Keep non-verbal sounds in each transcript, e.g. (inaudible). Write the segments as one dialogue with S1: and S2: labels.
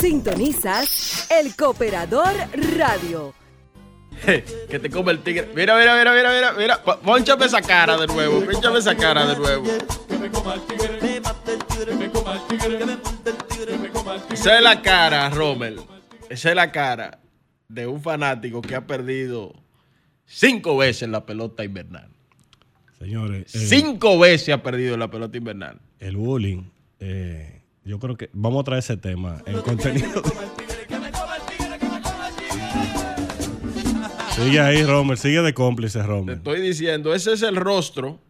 S1: Sintonizas El Cooperador Radio.
S2: que te come el tigre. Mira, mira, mira, mira, mira, mira. Ponchame esa cara de nuevo. Ponchame esa cara de nuevo. Esa es la cara, Rommel. Esa es la cara de un fanático que ha perdido cinco veces la pelota invernal.
S3: Señores.
S2: eh, cinco veces ha perdido la pelota invernal.
S3: El bullying. Eh, yo creo que vamos a traer ese tema en contenido. sigue ahí, Romer. Sigue de cómplice,
S2: Te
S3: Romer.
S2: estoy diciendo, ese es el rostro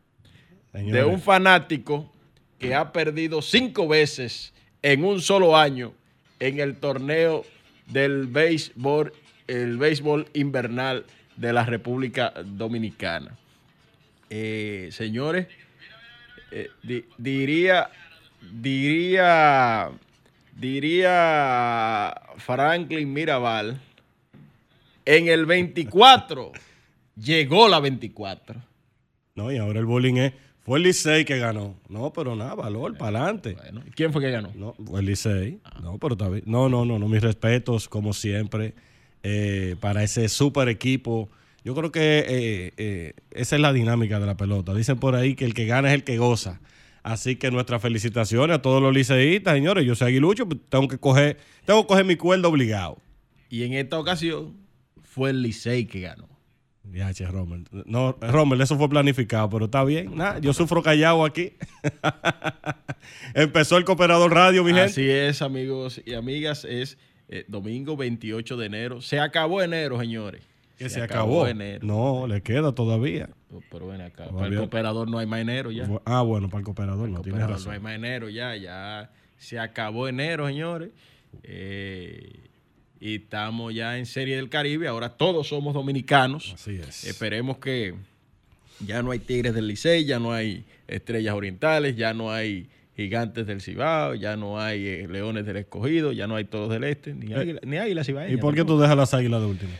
S3: Señores,
S2: de un fanático que ha perdido cinco veces en un solo año en el torneo del béisbol, el béisbol invernal de la República Dominicana. Eh, señores, eh, di- diría, diría, diría Franklin Mirabal, en el 24 (laughs) llegó la 24.
S3: No, y ahora el bullying es. Fue el Licey que ganó. No, pero nada, valor, para adelante.
S2: Bueno, ¿quién fue que ganó?
S3: No, fue el Licey. No, pero está bien. No, no, no, no. Mis respetos, como siempre, eh, para ese super equipo. Yo creo que eh, eh, esa es la dinámica de la pelota. Dicen por ahí que el que gana es el que goza. Así que nuestras felicitaciones a todos los liceístas, señores. Yo soy aguilucho, pues, tengo que coger, tengo que coger mi cuerda obligado.
S2: Y en esta ocasión fue el Licey que ganó.
S3: Ya, che, Rommel. No, Rommel, eso fue planificado, pero está bien. Nada, yo sufro callado aquí. (laughs) Empezó el Cooperador Radio, mi gente.
S2: Así es, amigos y amigas, es eh, domingo 28 de enero. Se acabó enero, señores.
S3: Que se, acabó.
S2: enero.
S3: No, le queda todavía.
S2: Pero ven acá, para el cooperador no hay más enero ya.
S3: Ah, bueno, para el cooperador no, tienes
S2: Cooperador no hay
S3: razón.
S2: más enero ya, ya se acabó enero, señores. Eh, y estamos ya en Serie del Caribe. Ahora todos somos dominicanos.
S3: Así es.
S2: Esperemos que ya no hay Tigres del Licey, ya no hay Estrellas Orientales, ya no hay Gigantes del Cibao, ya no hay eh, Leones del Escogido, ya no hay Toros del Este, ni Águila, ni Águila
S3: Eh, ¿Y por qué tú dejas las águilas de último?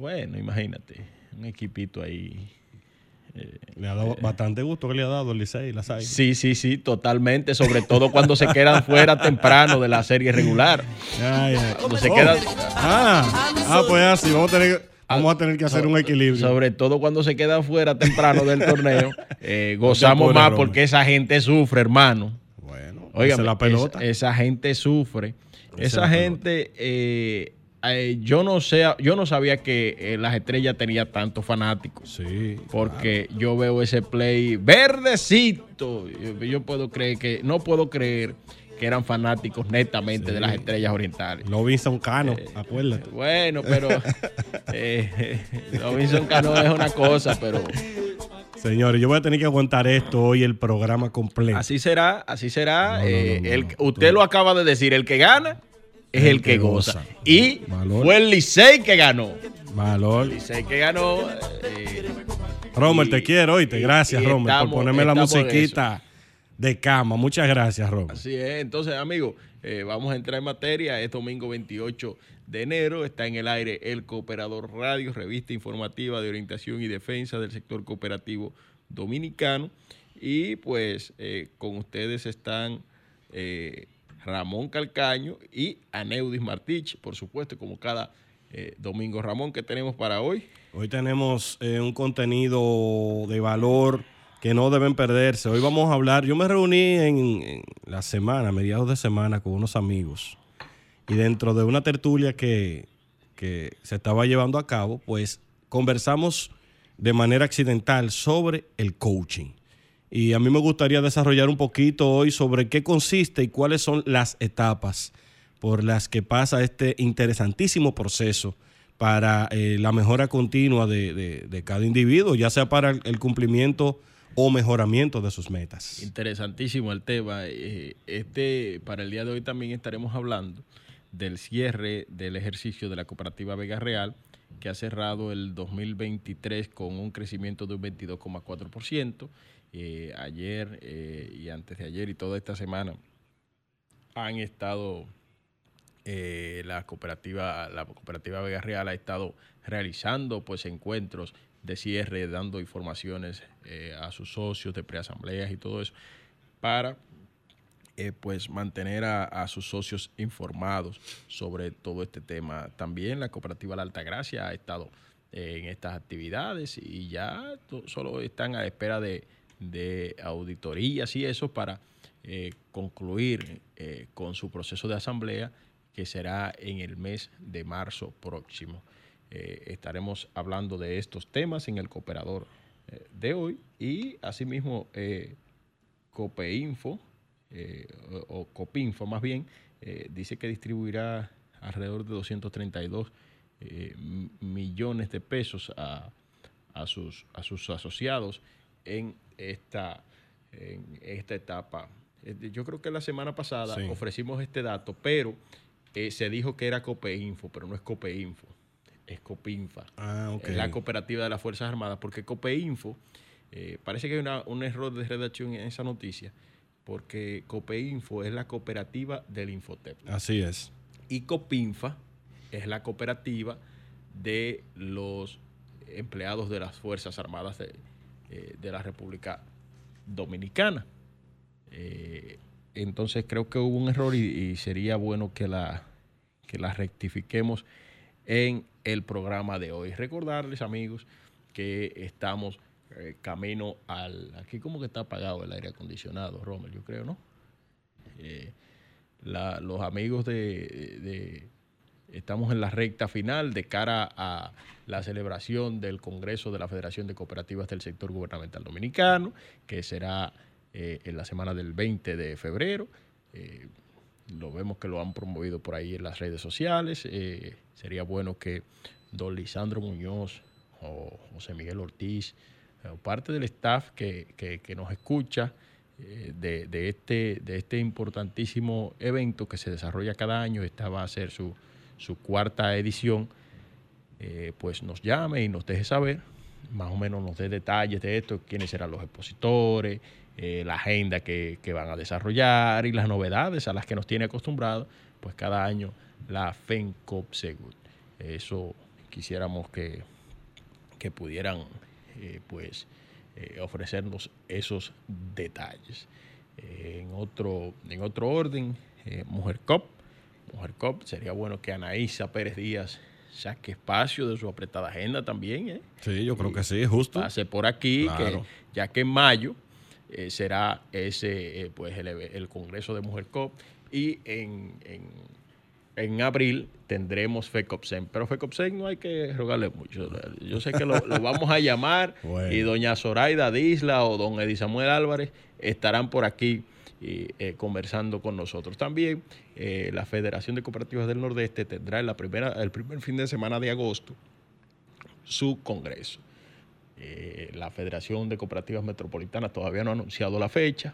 S2: Bueno, imagínate, un equipito ahí.
S3: Le ha dado bastante gusto que le ha dado el Licey las águilas.
S2: Sí, sí, sí, totalmente, sobre todo cuando se quedan fuera temprano de la serie regular.
S3: Ay, ay.
S2: Cuando se
S3: Oh.
S2: quedan,
S3: Ah, ah, pues así, vamos a tener, vamos a tener que hacer un equilibrio.
S2: sobre todo cuando se quedan fuera temprano del torneo, eh, (laughs) gozamos más porque esa gente sufre, hermano.
S3: Bueno,
S2: Oiga,
S3: esa es la pelota.
S2: esa gente sufre.
S3: Esa es
S2: esa
S3: la
S2: gente, eh, eh, yo no sé, yo no sabía que eh, las estrellas tenía tantos fanáticos.
S3: sí.
S2: Porque yo veo ese play verdecito. Yo, yo puedo creer que, no puedo creer que eran fanáticos netamente de las estrellas orientales.
S3: Lo Vinson Cano, acuérdate.
S2: Bueno, pero (laughs) eh, Robinson Cano es una cosa, pero
S3: Señores, yo voy a tener que aguantar esto hoy, el programa completo.
S2: así será, así será.
S3: No, no,
S2: Eh,
S3: no, no,
S2: el- usted
S3: Tú-
S2: lo acaba de decir, el que gana es el, que, goza. Y
S3: Valor.
S2: fue el Licey que ganó.
S3: Valor.
S2: El Licey que ganó. eh,
S3: Romer,
S2: y-
S3: te quiero, oíste. Gracias, Romer, por ponerme la musiquita de cama. Muchas gracias, Romer.
S2: Así es, entonces amigos, eh, vamos a entrar en materia. Es domingo 28 de enero, está en el aire el Cooperador Radio, revista informativa de orientación y defensa del sector cooperativo dominicano. Y pues eh, con ustedes están eh, Ramón Calcaño y Aneudis Martich, por supuesto, como cada eh, domingo. Ramón, ¿qué tenemos para hoy?
S3: Hoy tenemos eh, un contenido de valor que no deben perderse. Hoy vamos a hablar, yo me reuní en, en la semana, mediados de semana, con unos amigos. Y dentro de una tertulia que, que se estaba llevando a cabo, pues conversamos de manera accidental sobre el coaching. Y a mí me gustaría desarrollar un poquito hoy sobre qué consiste y cuáles son las etapas por las que pasa este interesantísimo proceso para eh, la mejora continua de, de- de cada individuo, ya sea para el, cumplimiento o mejoramiento de sus metas.
S2: Interesantísimo el tema. Eh, Este, para el día de hoy también estaremos hablando del cierre del ejercicio de la cooperativa Vega Real, que ha cerrado el 2023 con un crecimiento de un 22,4%. Eh, ayer eh, y antes de ayer y toda esta semana han estado eh, la cooperativa la cooperativa Vega Real ha estado realizando pues encuentros de cierre dando informaciones a sus socios de preasambleas y todo eso para eh, pues mantener a, sus socios informados sobre todo este tema. También la cooperativa La Altagracia ha estado en estas actividades y ya solo están a espera de, auditorías y eso para concluir con su proceso de asamblea que será en el mes de marzo próximo. Eh, estaremos hablando de estos temas en el cooperador eh, de hoy y asimismo eh, o, Copinfo más bien dice que distribuirá alrededor de 232 millones de pesos a, sus, a sus asociados en esta, en esta etapa. Yo creo que la semana pasada ofrecimos este dato, pero se dijo que era Copeinfo, pero no es Copeinfo es Copinfa. Ah, Es la cooperativa de las Fuerzas Armadas, porque Copeinfo, eh, parece que hay un error de redacción en esa noticia, porque Copeinfo es la cooperativa del Infotep.
S3: Así es.
S2: Y Copinfa es la cooperativa de los empleados de las Fuerzas Armadas de, eh, la República Dominicana. Eh, entonces creo que hubo un error y, sería bueno que la, que la rectifiquemos en el programa de hoy. Recordarles, amigos, que estamos eh, camino al... Aquí como que está apagado el aire acondicionado, Rommel, yo creo, ¿no? Eh, los amigos de, Estamos en la recta final de cara a la celebración del Congreso de la Federación de Cooperativas del Sector Gubernamental Dominicano, que será eh, en la semana del 20 de febrero lo vemos que lo han promovido por ahí en las redes sociales. Sería bueno que don Lisandro Muñoz o José Miguel Ortiz, o parte del staff que, nos escucha eh, de, este, de este importantísimo evento que se desarrolla cada año, esta va a ser su, cuarta edición, eh, pues nos llame y nos deje saber, más o menos nos dé detalles de esto, quiénes serán los expositores, eh, la agenda que, van a desarrollar y las novedades a las que nos tiene acostumbrados, pues cada año la FENCOP Segur. Eso quisiéramos que, que pudieran eh, pues eh, ofrecernos esos detalles. en, otro, en otro orden, Mujer Cop. Mujer Cop, sería bueno que Anaísa Pérez Díaz saque espacio de su apretada agenda también.
S3: Sí, yo creo que sí, justo.
S2: Pase por aquí, que, ya que en mayo eh, será ese eh, pues el, Congreso de Mujer COP y en, en, abril tendremos FECOPSEN. Pero FECOPSEN no hay que rogarle mucho. Yo sé que lo, vamos a llamar (laughs) y doña Zoraida Disla o don Edi Samuel Álvarez estarán por aquí eh, conversando con nosotros. También la Federación de Cooperativas del Nordeste tendrá la primera, el primer fin de semana de agosto su congreso. Eh, la Federación de Cooperativas Metropolitanas todavía no ha anunciado la fecha,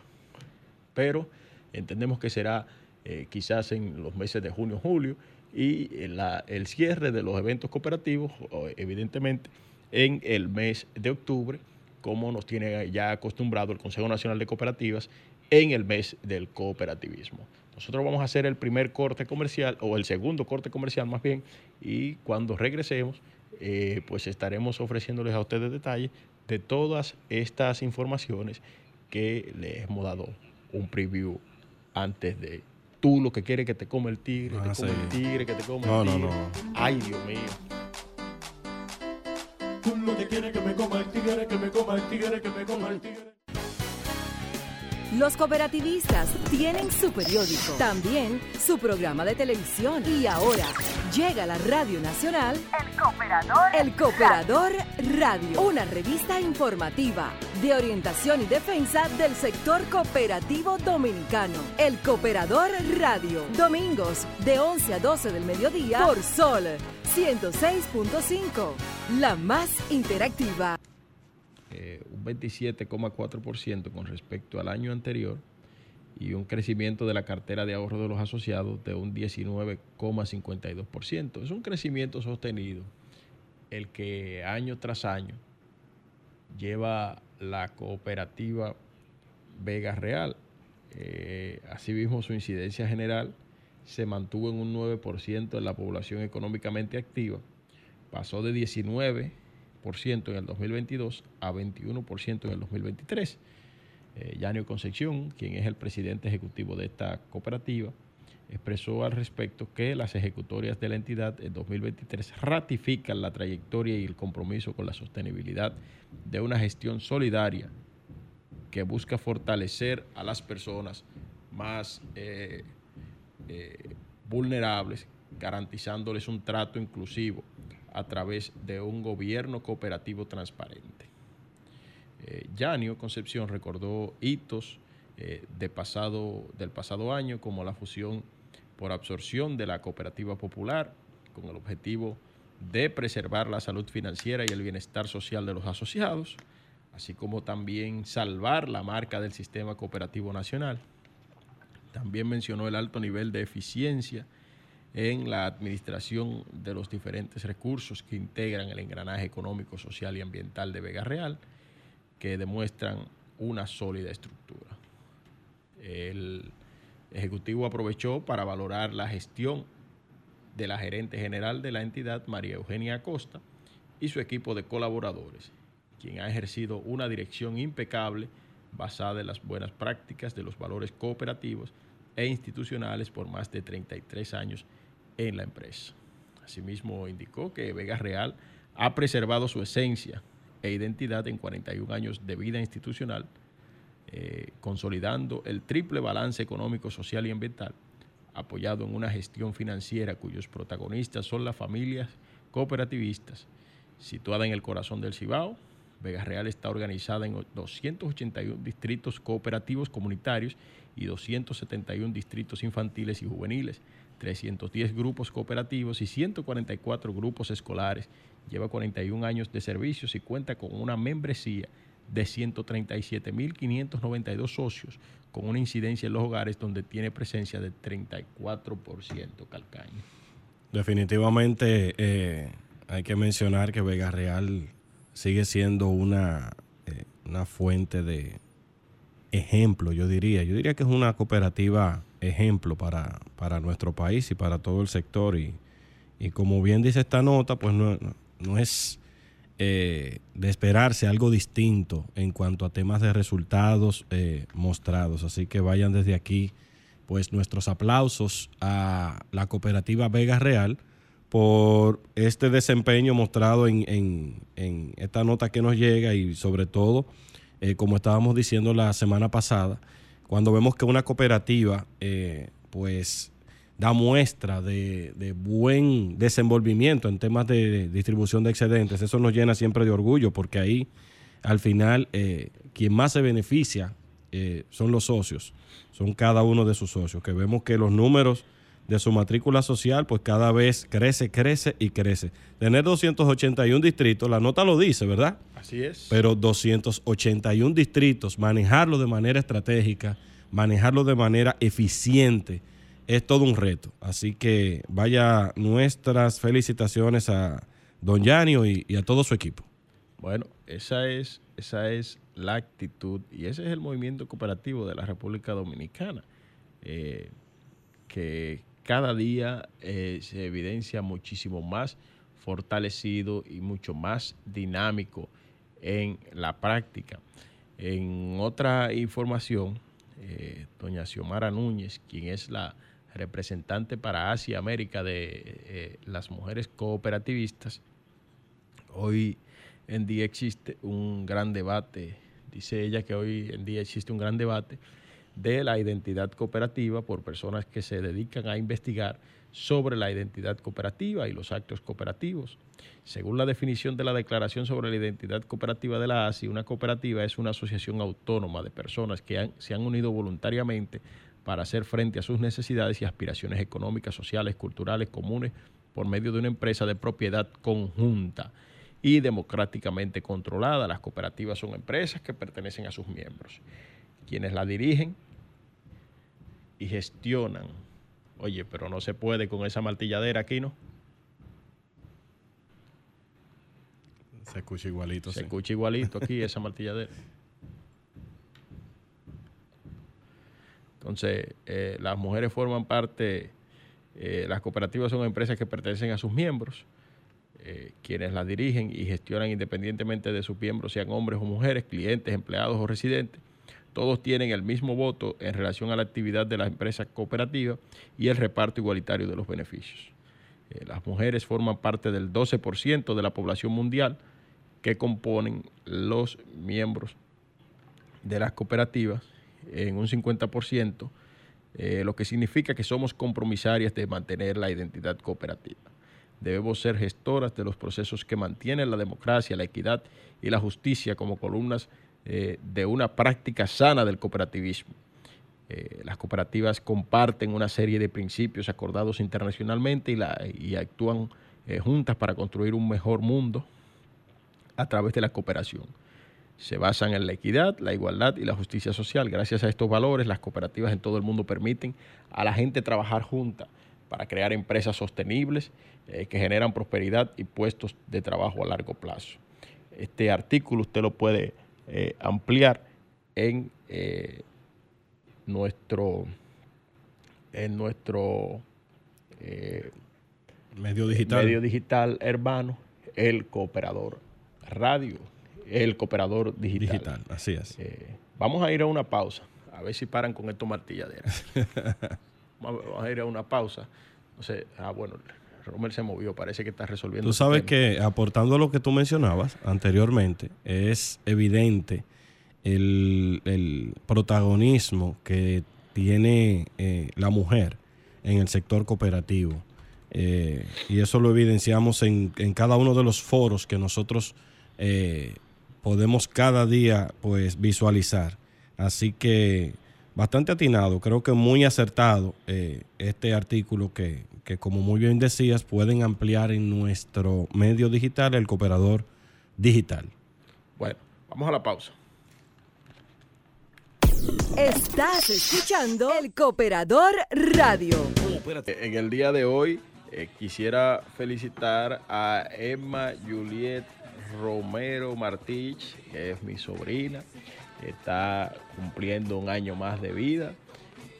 S2: pero entendemos que será eh, quizás en los meses de junio, julio, y el cierre de los eventos cooperativos, evidentemente, en el mes de octubre, como nos tiene ya acostumbrado el Consejo Nacional de Cooperativas en el mes del cooperativismo. Nosotros vamos a hacer el primer corte comercial, o el segundo corte comercial más bien, y cuando regresemos, eh, pues estaremos ofreciéndoles a ustedes detalles de todas estas informaciones que les hemos dado un preview antes de tú lo que quieres que te coma el tigre, que te ah, el tigre, que te coma el tigre. No, no. Ay, Dios mío. Tú lo que quieres que me coma el tigre, que me coma el tigre, que me coma el tigre.
S1: Los cooperativistas tienen su periódico, también su programa de televisión y ahora llega la Radio Nacional El Cooperador, El Cooperador Radio, una revista informativa de orientación y defensa del sector cooperativo dominicano. El Cooperador Radio, domingos de 11 a 12 del mediodía por Sol 106.5, la más interactiva.
S2: Eh, un 27,4% con respecto al año anterior y un crecimiento de la cartera de ahorro de los asociados de un 19,52%. Es un crecimiento sostenido el que año tras año lleva la cooperativa Vega Real. Eh, asimismo, su incidencia general se mantuvo en un 9% en la población económicamente activa. Pasó de 19 en el 2022 a 21% en el 2023. Eh, Yanio Concepción, quien es el presidente ejecutivo de esta cooperativa, expresó al respecto que las ejecutorias de la entidad en 2023 ratifican la trayectoria y el compromiso con la sostenibilidad de una gestión solidaria que busca fortalecer a las personas más eh, eh, vulnerables, garantizándoles un trato inclusivo a través de un gobierno cooperativo transparente. Eh, Yanio Concepción recordó hitos pasado, del pasado año como la fusión por absorción de la cooperativa popular con el objetivo de preservar la salud financiera y el bienestar social de los asociados, así como también salvar la marca del sistema cooperativo nacional. También mencionó el alto nivel de eficiencia en la administración de los diferentes recursos que integran el engranaje económico, social y ambiental de Vega Real, que demuestran una sólida estructura. El Ejecutivo aprovechó para valorar la gestión de la gerente general de la entidad, María Eugenia Acosta, y su equipo de colaboradores, quien ha ejercido una dirección impecable basada en las buenas prácticas de los valores cooperativos e institucionales por más de 33 años en la empresa. Asimismo, indicó que Vega Real ha preservado su esencia e identidad en 41 años de vida institucional, eh, consolidando el triple balance económico, social y ambiental, apoyado en una gestión financiera cuyos protagonistas son las familias cooperativistas, situada en el corazón del Cibao, Vega Real está organizada en 281 distritos cooperativos comunitarios y 271 distritos infantiles y juveniles, 310 grupos cooperativos y 144 grupos escolares. Lleva 41 años de servicios y cuenta con una membresía de 137.592 socios, con una incidencia en los hogares donde tiene presencia del 34% calcaño.
S3: Definitivamente eh, hay que mencionar que Vega Real sigue siendo una, eh, una fuente de ejemplo, yo diría. Yo diría que es una cooperativa ejemplo para, para nuestro país y para todo el sector. Y, y como bien dice esta nota, pues no, no es eh, de esperarse algo distinto en cuanto a temas de resultados eh, mostrados. Así que vayan desde aquí, pues nuestros aplausos a la cooperativa Vega Real por este desempeño mostrado en, esta nota que nos llega y sobre todo, eh, como estábamos diciendo la semana pasada, cuando vemos que una cooperativa eh, pues da muestra de, buen desenvolvimiento en temas de distribución de excedentes, eso nos llena siempre de orgullo porque ahí al final eh, quien más se beneficia son los socios, son cada uno de sus socios, que vemos que los números de su matrícula social, pues cada vez crece, crece y crece. Tener 281 distritos, la nota lo dice, ¿verdad?
S2: Así es.
S3: Pero 281 distritos, manejarlo de manera estratégica, manejarlo de manera eficiente, es todo un reto. Así que vaya nuestras felicitaciones a don Yanio y, a todo su equipo.
S2: Bueno, esa es, esa es la actitud y ese es el movimiento cooperativo de la República Dominicana. Eh, que, cada día eh, se evidencia muchísimo más fortalecido y mucho más dinámico en la práctica. En otra información, eh, doña Xiomara Núñez, quien es la representante para Asia y América de eh, las mujeres cooperativistas, hoy en día existe un gran debate, dice ella que hoy en día existe un gran debate de la identidad cooperativa por personas que se dedican a investigar sobre la identidad cooperativa y los actos cooperativos. Según la definición de la Declaración sobre la Identidad Cooperativa de la ASI, una cooperativa es una asociación autónoma de personas que se han unido voluntariamente para hacer frente a sus necesidades y aspiraciones económicas, sociales, culturales, comunes, por medio de una empresa de propiedad conjunta y democráticamente controlada. Las cooperativas son empresas que pertenecen a sus miembros. Quienes la dirigen y gestionan. Oye, pero no se puede con esa martilladera aquí, ¿no?
S3: Se escucha igualito.
S2: Se escucha igualito aquí esa martilladera. Entonces, eh, las mujeres forman parte, eh, las cooperativas son empresas que pertenecen a sus miembros, eh, quienes las dirigen y gestionan independientemente de sus miembros, sean hombres o mujeres, clientes, empleados o residentes todos tienen el mismo voto en relación a la actividad de las empresas cooperativas y el reparto igualitario de los beneficios. Eh, las mujeres forman parte del 12% de la población mundial que componen los miembros de las cooperativas en un 50%, eh, lo que significa que somos compromisarias de mantener la identidad cooperativa. Debemos ser gestoras de los procesos que mantienen la democracia, la equidad y la justicia como columnas eh, de una práctica sana del cooperativismo. Eh, las cooperativas comparten una serie de principios acordados internacionalmente y, actúan eh, juntas para construir un mejor mundo a través de la cooperación. Se basan en la equidad, la igualdad y la justicia social. Gracias a estos valores, las cooperativas en todo el mundo permiten a la gente trabajar junta para crear empresas sostenibles que generan prosperidad y puestos de trabajo a largo plazo. Este artículo usted lo puede eh, ampliar en eh, nuestro en nuestro
S3: eh, medio digital.
S2: medio digital hermano el cooperador radio el cooperador digital,
S3: digital así es.
S2: Vamos a ir a una pausa a ver si paran con estos martilladeras. (laughs) Vamos a ir a una pausa. No sé ah bueno Romer se movió, parece que está resolviendo.
S3: Tú sabes que aportando lo que tú mencionabas anteriormente, es evidente el, protagonismo que tiene eh, la mujer en el sector cooperativo. Eh, y eso lo evidenciamos en, cada uno de los foros que nosotros eh, podemos cada día pues visualizar. Así que bastante atinado, creo que muy acertado este artículo que, que como muy bien decías, pueden ampliar en nuestro medio digital, el cooperador digital.
S2: Bueno, vamos a la pausa.
S1: Estás escuchando el Cooperador Radio.
S2: En el día de hoy eh, quisiera felicitar a Emma Juliet Romero Martich, que es mi sobrina, que está cumpliendo un año más de vida.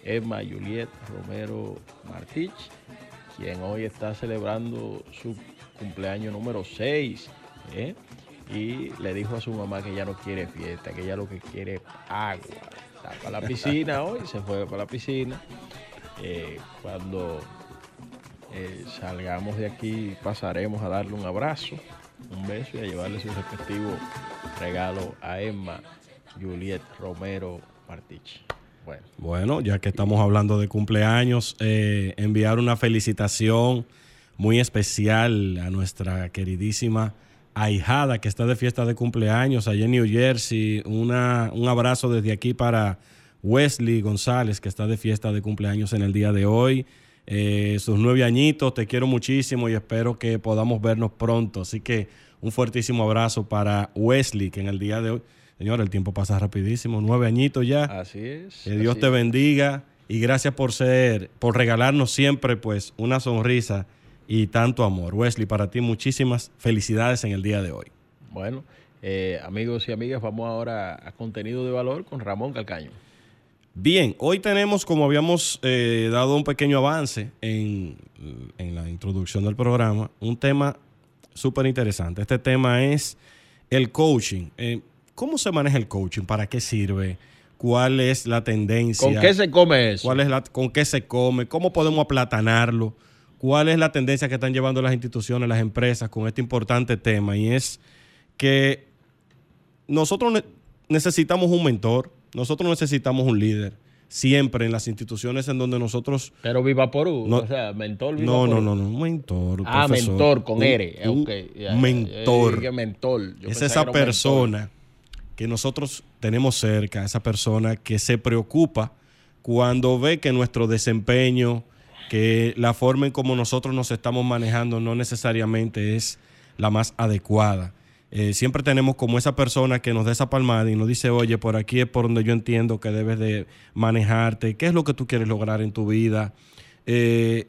S2: Emma Juliet Romero Martich quien hoy está celebrando su cumpleaños número 6. ¿eh? Y le dijo a su mamá que ya no quiere fiesta, que ella lo que quiere es agua. Está para la piscina (laughs) hoy, se fue para la piscina. Eh, cuando eh, salgamos de aquí pasaremos a darle un abrazo, un beso y a llevarle su respectivo regalo a Emma Juliet Romero Martich.
S3: Bueno. ya que estamos hablando de cumpleaños, eh, enviar una felicitación muy especial a nuestra queridísima ahijada que está de fiesta de cumpleaños allá en New Jersey. Una, un abrazo desde aquí para Wesley González, que está de fiesta de cumpleaños en el día de hoy. Eh, sus nueve añitos, te quiero muchísimo y espero que podamos vernos pronto. Así que un fuertísimo abrazo para Wesley, que en el día de hoy Señor, el tiempo pasa rapidísimo, nueve añitos ya.
S2: Así es.
S3: Que Dios te bendiga y gracias por ser, por regalarnos siempre pues una sonrisa y tanto amor. Wesley, para ti muchísimas felicidades en el día de hoy.
S2: Bueno, eh, amigos y amigas, vamos ahora a contenido de valor con Ramón Calcaño.
S3: Bien, hoy tenemos, como habíamos eh, dado un pequeño avance en, la introducción del programa, un tema súper interesante. Este tema es el coaching. Eh, ¿Cómo se maneja el coaching? ¿Para qué sirve? ¿Cuál es la tendencia?
S2: ¿Con qué se come eso?
S3: ¿Cuál es la, ¿Con qué se come? ¿Cómo podemos aplatanarlo? ¿Cuál es la tendencia que están llevando las instituciones, las empresas con este importante tema? Y es que nosotros necesitamos un mentor, nosotros necesitamos un líder siempre en las instituciones en donde nosotros.
S2: Pero viva por uno, o sea, mentor
S3: viva no, no, no, no, mentor.
S2: Ah, mentor con R.
S3: Un, mentor.
S2: mentor.
S3: es esa persona que nosotros tenemos cerca, esa persona que se preocupa cuando ve que nuestro desempeño, que la forma en como nosotros nos estamos manejando no necesariamente es la más adecuada. Eh, siempre tenemos como esa persona que nos da esa palmada y nos dice, oye, por aquí es por donde yo entiendo que debes de manejarte, qué es lo que tú quieres lograr en tu vida. Eh,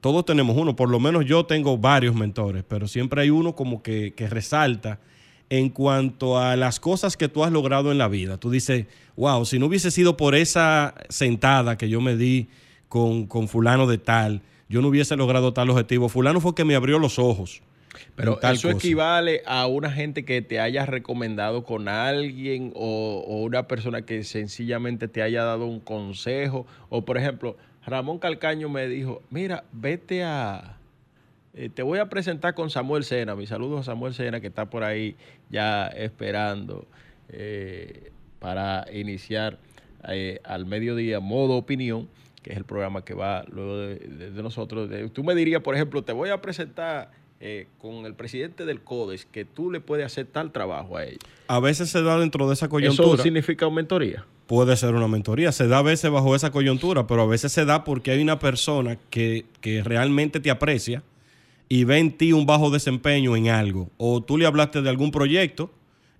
S3: todos tenemos uno, por lo menos yo tengo varios mentores, pero siempre hay uno como que, que resalta en cuanto a las cosas que tú has logrado en la vida. Tú dices, wow, si no hubiese sido por esa sentada que yo me di con, fulano de tal, yo no hubiese logrado tal objetivo. Fulano fue que me abrió los ojos.
S2: Pero eso equivale a una gente que te haya recomendado con alguien o, una persona que sencillamente te haya dado un consejo. O por ejemplo, Ramón Calcaño me dijo, mira, vete a... Eh, te voy a presentar con Samuel Sena. Mi saludo a Samuel Sena que está por ahí ya esperando eh, para iniciar eh, al mediodía modo opinión que es el programa que va luego de, nosotros. tú me dirías, por ejemplo, te voy a presentar eh, con el presidente del CODES que tú le puedes hacer tal trabajo a ellos.
S3: A veces se da dentro de esa coyuntura.
S2: ¿Eso significa mentoría?
S3: Puede ser una mentoría. Se da a veces bajo esa coyuntura, pero a veces se da porque hay una persona que, que realmente te aprecia y ve en ti un bajo desempeño en algo. O tú le hablaste de algún proyecto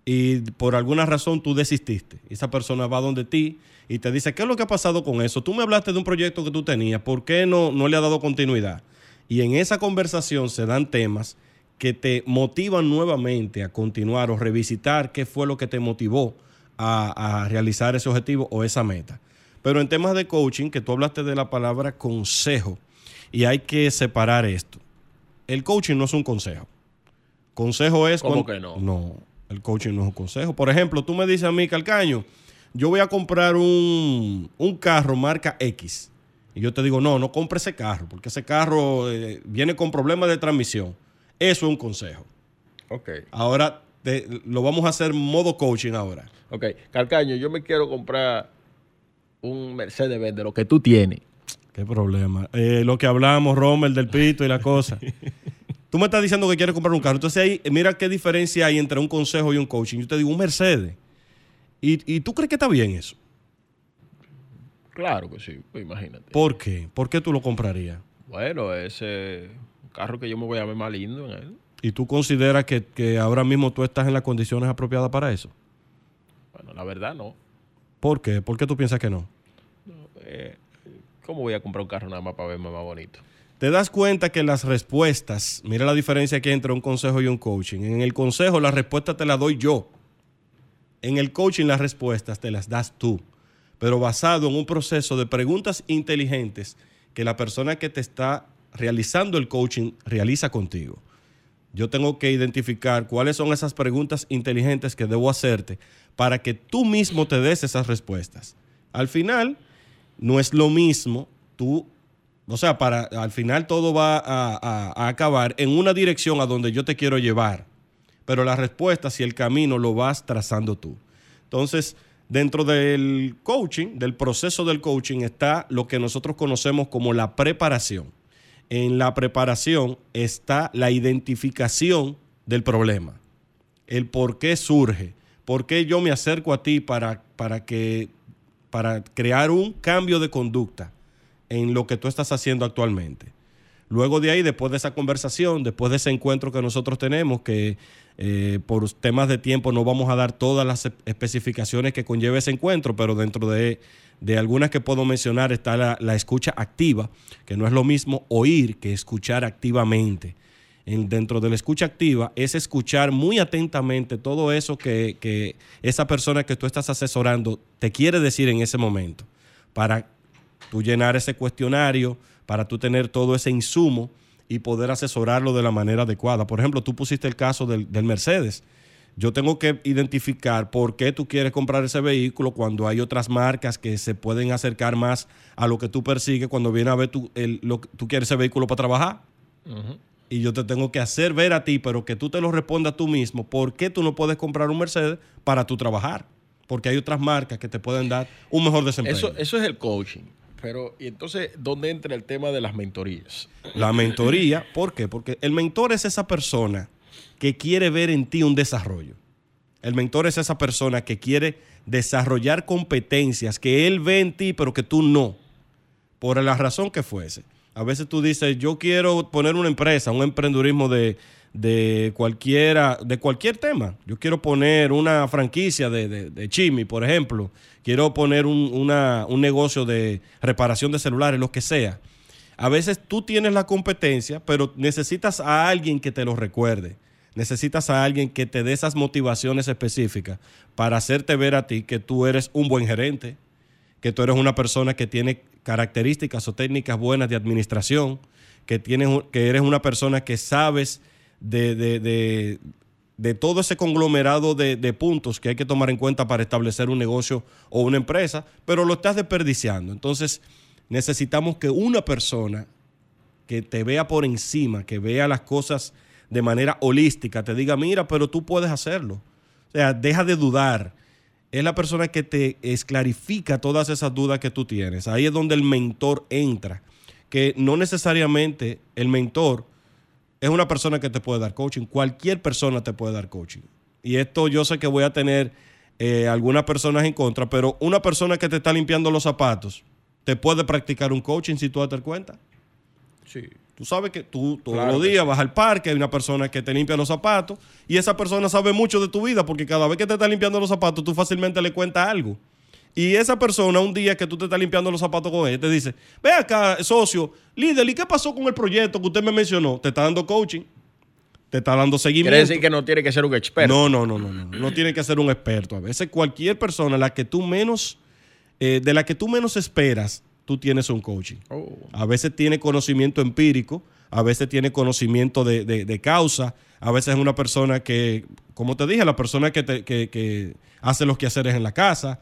S3: y por alguna razón tú desististe. Esa persona va donde ti y te dice, ¿qué es lo que ha pasado con eso? Tú me hablaste de un proyecto que tú tenías, ¿por qué no, no le ha dado continuidad? Y en esa conversación se dan temas que te motivan nuevamente a continuar o revisitar qué fue lo que te motivó a, realizar ese objetivo o esa meta. Pero en temas de coaching, que tú hablaste de la palabra consejo, y hay que separar esto. El coaching no es un consejo. Consejo es...
S2: ¿Cómo que no?
S3: No, el coaching no es un consejo. Por ejemplo, tú me dices a mí, Calcaño, yo voy a comprar un, un carro marca X y yo te digo, no, no compre ese carro, porque ese carro eh, viene con problemas de transmisión. Eso es un consejo.
S2: Ok.
S3: Ahora lo vamos a hacer modo coaching ahora.
S2: Ok. Calcaño, yo me quiero comprar un Mercedes-Benz de lo que tú tienes.
S3: Qué problema. Eh, lo que hablamos, Rommel, del pito y la cosa. (laughs) tú me estás diciendo que quieres comprar un carro. Entonces ahí, mira qué diferencia hay entre un consejo y un coaching. Yo te digo, un Mercedes. ¿Y, y tú crees que está bien eso?
S2: Claro que sí, pues imagínate.
S3: ¿Por qué? ¿Por qué tú lo comprarías?
S2: Bueno, ese carro que yo me voy a ver más lindo en él.
S3: ¿Y tú consideras que, ahora mismo tú estás en las condiciones apropiadas para eso?
S2: Bueno, la verdad no.
S3: ¿Por qué? ¿Por qué tú piensas que no?
S2: Eh, ¿Cómo voy a comprar un carro nada más para verme más bonito?
S3: Te das cuenta que las respuestas, mira la diferencia que entre un consejo y un coaching. En el consejo la respuesta te la doy yo. En el coaching las respuestas te las das tú pero basado en un proceso de preguntas inteligentes que la persona que te está realizando el coaching realiza contigo. Yo tengo que identificar cuáles son esas preguntas inteligentes que debo hacerte para que tú mismo te des esas respuestas. Al final, no es lo mismo tú, o sea, para, al final todo va a, acabar en una dirección a donde yo te quiero llevar, pero las respuestas y el camino lo vas trazando tú. Entonces, Dentro del coaching, del proceso del coaching, está lo que nosotros conocemos como la preparación. En la preparación está la identificación del problema, el por qué surge, por qué yo me acerco a ti para, para, que, para crear un cambio de conducta en lo que tú estás haciendo actualmente. Luego de ahí, después de esa conversación, después de ese encuentro que nosotros tenemos, que eh, por temas de tiempo no vamos a dar todas las especificaciones que conlleva ese encuentro, pero dentro de, algunas que puedo mencionar está la, escucha activa, que no es lo mismo oír que escuchar activamente. Dentro de la escucha activa es escuchar muy atentamente todo eso que, que esa persona que tú estás asesorando te quiere decir en ese momento, para tú llenar ese cuestionario, para tú tener todo ese insumo y poder asesorarlo de la manera adecuada. Por ejemplo, tú pusiste el caso del, Mercedes. Yo tengo que identificar por qué tú quieres comprar ese vehículo cuando hay otras marcas que se pueden acercar más a lo que tú persigues cuando viene a ver tú, lo, tú quieres ese vehículo para trabajar. Y yo te tengo que hacer ver a ti, pero que tú te lo respondas tú mismo, por qué tú no puedes comprar un Mercedes para tú trabajar. Porque hay otras marcas que te pueden dar un mejor desempeño.
S2: Eso, eso es el coaching. Pero, ¿y entonces dónde entra el tema de las mentorías?
S3: La mentoría, ¿por qué? Porque el mentor es esa persona que quiere ver en ti un desarrollo. El mentor es esa persona que quiere desarrollar competencias que él ve en ti, pero que tú no, por la razón que fuese. A veces tú dices, yo quiero poner una empresa, un emprendurismo de, de cualquiera, de cualquier tema. Yo quiero poner una franquicia de, de, Chimi, por ejemplo. Quiero poner un, un negocio de reparación de celulares, lo que sea. A veces tú tienes la competencia, pero necesitas a alguien que te lo recuerde. Necesitas a alguien que te dé esas motivaciones específicas para hacerte ver a ti que tú eres un buen gerente, que tú eres una persona que tiene características o técnicas buenas de administración, que, tienes, que eres una persona que sabes de, de, de, todo ese conglomerado de, de, puntos que hay que tomar en cuenta para establecer un negocio o una empresa, pero lo estás desperdiciando. Entonces, necesitamos que una persona que te vea por encima, que vea las cosas de manera holística, te diga, mira, pero tú puedes hacerlo. O sea, deja de dudar. Es la persona que te esclarifica todas esas dudas que tú tienes. Ahí es donde el mentor entra. Que no necesariamente el mentor es una persona que te puede dar coaching. Cualquier persona te puede dar coaching. Y esto yo sé que voy a tener eh, algunas personas en contra, pero una persona que te está limpiando los zapatos te puede practicar un coaching si tú das cuenta. Sí. Tú sabes que tú todos los días vas al parque, hay una persona que te limpia los zapatos y esa persona sabe mucho de tu vida porque cada vez que te está limpiando los zapatos tú fácilmente le cuentas algo. Y esa persona, un día que tú te estás limpiando los zapatos con él, te dice, ve acá, socio, líder, ¿y qué pasó con el proyecto que usted me mencionó? Te está dando coaching, te está dando seguimiento.
S2: Quiere decir que no tiene que ser un experto.
S3: No, no, no, no, no, no tiene que ser un experto. A veces cualquier persona la que tú menos, eh, de la que tú menos esperas, tú tienes un coaching. Oh. A veces tiene conocimiento empírico, a veces tiene conocimiento de, causa, a veces es una persona que, como te dije, la persona que, que, hace los quehaceres en la casa,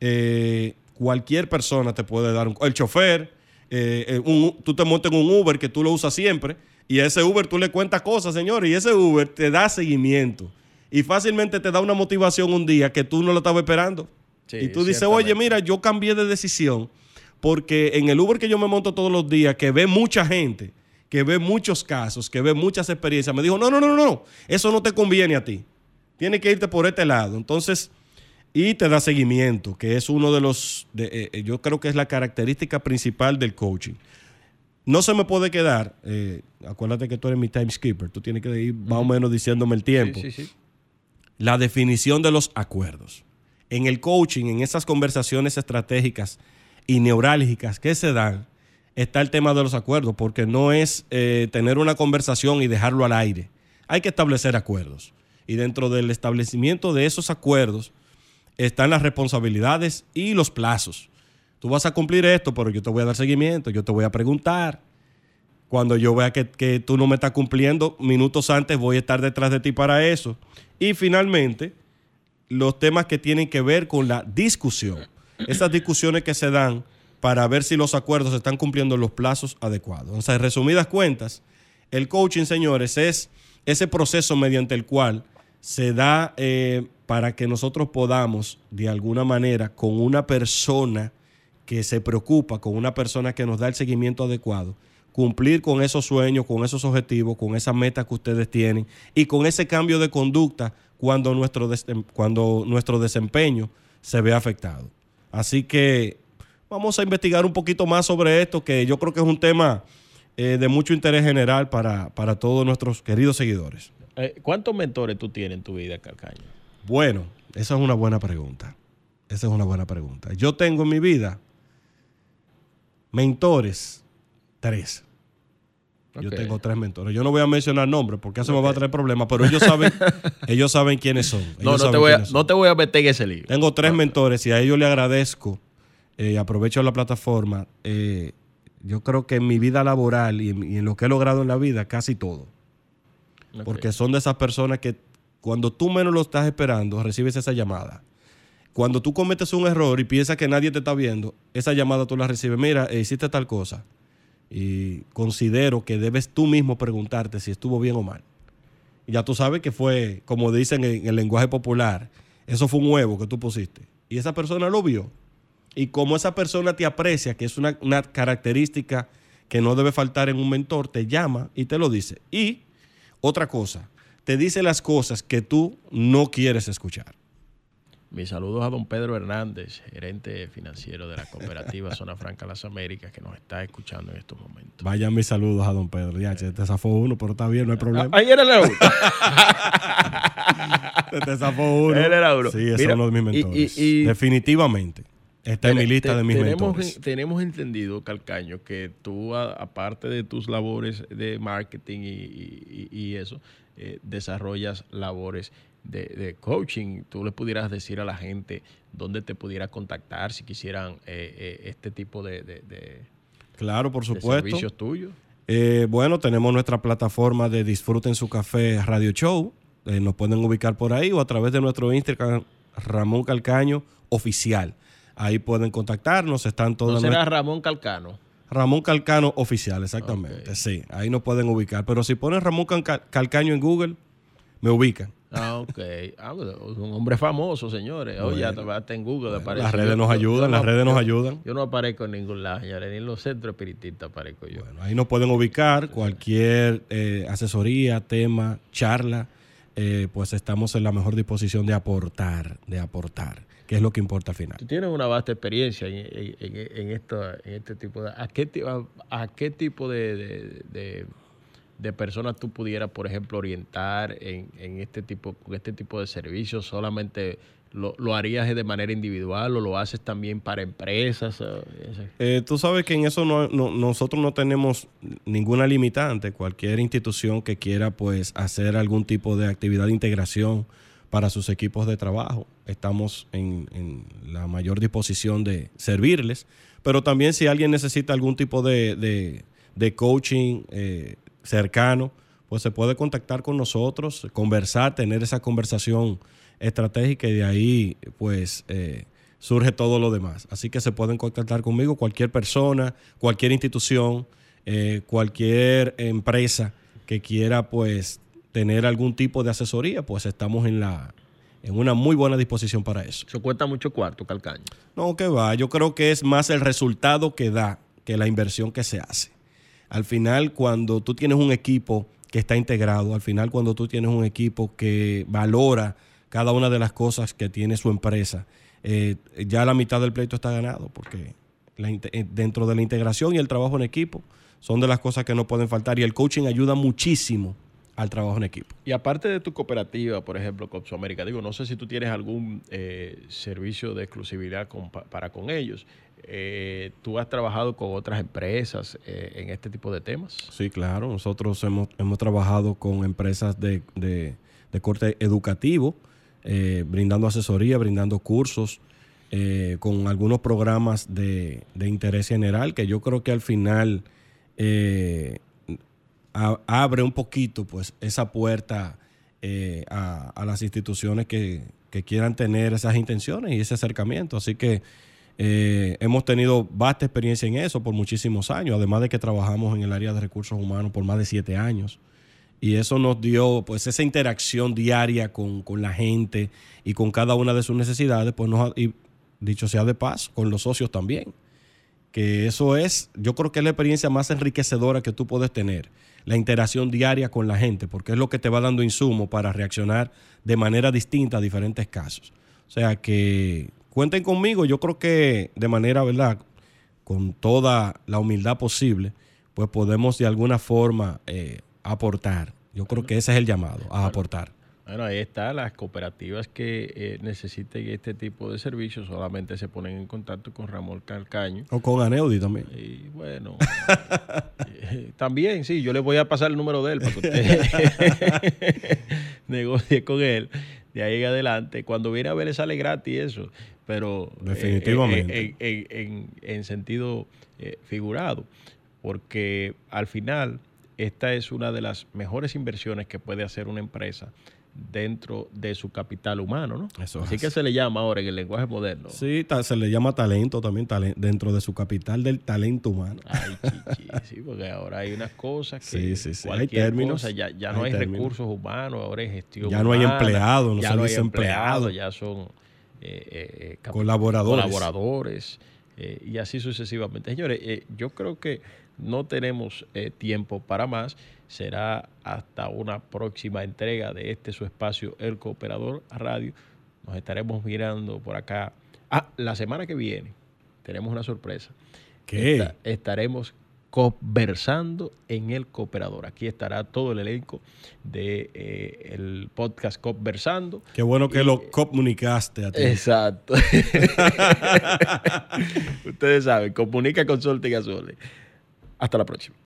S3: eh, cualquier persona te puede dar un... El chofer, eh, eh, tú te montas en un Uber que tú lo usas siempre y a ese Uber tú le cuentas cosas, señores, y ese Uber te da seguimiento y fácilmente te da una motivación un día que tú no lo estabas esperando. y tú dices, oye, mira, yo cambié de decisión porque en el Uber que yo me monto todos los días, que ve mucha gente, que ve muchos casos, que ve muchas experiencias, me dijo, no, no, no, no, eso no te conviene a ti. Tienes que irte por este lado. Entonces, y te da seguimiento, que es uno de los, eh, eh, yo creo que es la característica principal del coaching. No se me puede quedar, eh, acuérdate que tú eres mi timekeeper, tú tienes que ir más o menos diciéndome el tiempo. Sí, sí, sí. La definición de los acuerdos. En el coaching, en esas conversaciones estratégicas, y neurálgicas que se dan, está el tema de los acuerdos, porque no es eh, tener una conversación y dejarlo al aire. Hay que establecer acuerdos. Y dentro del establecimiento de esos acuerdos están las responsabilidades y los plazos. Tú vas a cumplir esto, pero yo te voy a dar seguimiento, yo te voy a preguntar. Cuando yo vea que, que tú no me estás cumpliendo, minutos antes voy a estar detrás de ti para eso. Y finalmente, los temas que tienen que ver con la discusión esas discusiones que se dan para ver si los acuerdos están cumpliendo los plazos adecuados. O sea, en resumidas cuentas, el coaching, señores, es ese proceso mediante el cual se da eh, para que nosotros podamos, de alguna manera, con una persona que se preocupa, con una persona que nos da el seguimiento adecuado, cumplir con esos sueños, con esos objetivos, con esas metas que ustedes tienen y con ese cambio de conducta cuando nuestro, cuando nuestro desempeño se ve afectado. Así que vamos a investigar un poquito más sobre esto, que yo creo que es un tema eh, de mucho interés general para, todos nuestros queridos seguidores.
S2: Eh, ¿Cuántos mentores tú tienes en tu vida, Calcaño?
S3: Bueno, esa es una buena pregunta. Esa es una buena pregunta. Yo tengo en mi vida mentores, tres. Yo tengo tres mentores. Yo no voy a mencionar nombres porque eso me va a traer problemas, pero ellos saben, (laughs) ellos saben quiénes son.
S2: no, no te, voy a, no te voy a meter en ese libro.
S3: Tengo tres mentores y a ellos le agradezco. Eh, aprovecho la plataforma. Eh, yo creo que en mi vida laboral y en, lo que he logrado en la vida, casi todo. Porque son de esas personas que cuando tú menos lo estás esperando, recibes esa llamada. Cuando tú cometes un error y piensas que nadie te está viendo, esa llamada tú la recibes. Mira, eh, hiciste tal cosa y considero que debes tú mismo preguntarte si estuvo bien o mal. Ya tú sabes que fue, como dicen en el lenguaje popular, eso fue un huevo que tú pusiste. Y esa persona lo vio. Y como esa persona te aprecia, que es una, una característica que no debe faltar en un mentor, te llama y te lo dice. Y otra cosa, te dice las cosas que tú no quieres escuchar.
S2: Mis saludos a don Pedro Hernández, gerente financiero de la cooperativa (laughs) Zona Franca Las Américas, que nos está escuchando en estos momentos.
S3: Vayan mis saludos a don Pedro. Ya, te zafó uno, pero está bien, no hay problema.
S2: Ahí era el uno. (laughs)
S3: te zafó uno.
S2: Él era uno.
S3: Sí, es uno de mis mentores. Definitivamente. Está en mi lista de mis
S2: tenemos,
S3: mentores.
S2: Tenemos entendido, Calcaño, que tú, aparte de tus labores de marketing y, eso, eh, desarrollas labores de, coaching, tú le pudieras decir a la gente dónde te pudiera contactar si quisieran eh, eh, este tipo de,
S3: claro, por supuesto.
S2: servicios tuyos.
S3: Eh, bueno, tenemos nuestra plataforma de Disfruten su Café Radio Show. Eh, nos pueden ubicar por ahí o a través de nuestro Instagram, Ramón Calcaño Oficial. Ahí pueden contactarnos, están todas.
S2: ¿No será Ramón Calcano?
S3: Ramón Calcano Oficial, exactamente. Sí, ahí nos pueden ubicar. Pero si ponen Ramón Calcaño en Google, me ubican.
S2: Ah, ok. Ah, un hombre famoso, señores. Oye, ya te en Google.
S3: las redes nos ayudan, las redes nos ayudan.
S2: Yo no aparezco en ningún lado, señores. Ni en los centros espiritistas aparezco yo.
S3: Bueno, ahí nos pueden ubicar cualquier eh, asesoría, tema, charla. Eh, pues estamos en la mejor disposición de aportar, de aportar, que es lo que importa al final.
S2: Tú tienes una vasta experiencia en, esto, en este tipo de... ¿A qué, a, qué tipo de de personas tú pudieras, por ejemplo, orientar en, en este tipo, este tipo de servicios? ¿Solamente lo, lo, harías de manera individual o lo haces también para empresas?
S3: Eh, tú sabes que en eso no, nosotros no tenemos ninguna limitante. Cualquier institución que quiera pues hacer algún tipo de actividad de integración para sus equipos de trabajo, estamos en, en la mayor disposición de servirles. Pero también si alguien necesita algún tipo de, de, de coaching, eh, cercano, pues se puede contactar con nosotros, conversar, tener esa conversación estratégica y de ahí pues eh, surge todo lo demás. Así que se pueden contactar conmigo cualquier persona, cualquier institución, eh, cualquier empresa que quiera pues tener algún tipo de asesoría, pues estamos en la en una muy buena disposición para eso.
S2: ¿Se cuesta mucho cuarto, Calcaño?
S3: No, que va. Yo creo que es más el resultado que da que la inversión que se hace. Al final, cuando tú tienes un equipo que está integrado, al final cuando tú tienes un equipo que valora cada una de las cosas que tiene su empresa, eh, ya la mitad del pleito está ganado, porque eh, dentro de la integración y el trabajo en equipo son de las cosas que no pueden faltar y el coaching ayuda muchísimo al trabajo en equipo.
S2: Y aparte de tu cooperativa, por ejemplo, Copso América, digo, no sé si tú tienes algún eh, servicio de exclusividad para con ellos. Eh, ¿Tú has trabajado con otras empresas eh, en este tipo de temas?
S3: Sí, claro. Nosotros hemos, hemos trabajado con empresas de, de, corte educativo, eh, brindando asesoría, brindando cursos, con algunos programas de, de, interés general, que yo creo que al final abre un poquito pues esa puerta a, a, las instituciones que, que quieran tener esas intenciones y ese acercamiento. Así que eh, hemos tenido vasta experiencia en eso por muchísimos años, además de que trabajamos en el área de recursos humanos por más de siete años. Y eso nos dio, pues, esa interacción diaria con, la gente y con cada una de sus necesidades, pues, nos, y dicho sea de paz, con los socios también. Que eso es, yo creo que es la experiencia más enriquecedora que tú puedes tener, la interacción diaria con la gente, porque es lo que te va dando insumo para reaccionar de manera distinta a diferentes casos. O sea que cuenten conmigo, yo creo que de manera, ¿verdad? Con toda la humildad posible, pues podemos de alguna forma eh, aportar. Yo creo que ese es el llamado, a aportar.
S2: Bueno, ahí está, las cooperativas que eh, necesiten este tipo de servicios solamente se ponen en contacto con Ramón Calcaño.
S3: O con Aneudi también.
S2: Y bueno, eh, (laughs) también, sí, yo le voy a pasar el número de él para que usted (laughs) (laughs) negocie con él de ahí en adelante. Cuando viene a ver, le sale gratis eso pero
S3: eh, definitivamente
S2: en, sentido eh, figurado, porque al final esta es una de las mejores inversiones que puede hacer una empresa dentro de su capital humano, ¿no? Así que se le llama ahora en el lenguaje moderno.
S3: Sí, se le llama talento también dentro de su capital del talento humano.
S2: Ay, chichi, sí, porque ahora hay unas cosas que
S3: sí, sí, sí. hay términos,
S2: ya, no hay recursos humanos, ahora hay gestión
S3: Ya no hay empleados, no ya no hay empleados,
S2: ya son eh,
S3: eh, colaboradores,
S2: colaboradores eh, y así sucesivamente. Señores, yo creo que no tenemos tiempo para más. Será hasta una próxima entrega de este su espacio, El Cooperador Radio. Nos estaremos mirando por acá. Ah, la semana que viene tenemos una sorpresa.
S3: ¿Qué?
S2: estaremos conversando en el cooperador. Aquí estará todo el elenco de eh, el podcast Conversando.
S3: Qué bueno que lo comunicaste a ti.
S2: Exacto. (laughs) (laughs) Ustedes saben, comunica con Solte y Hasta la próxima.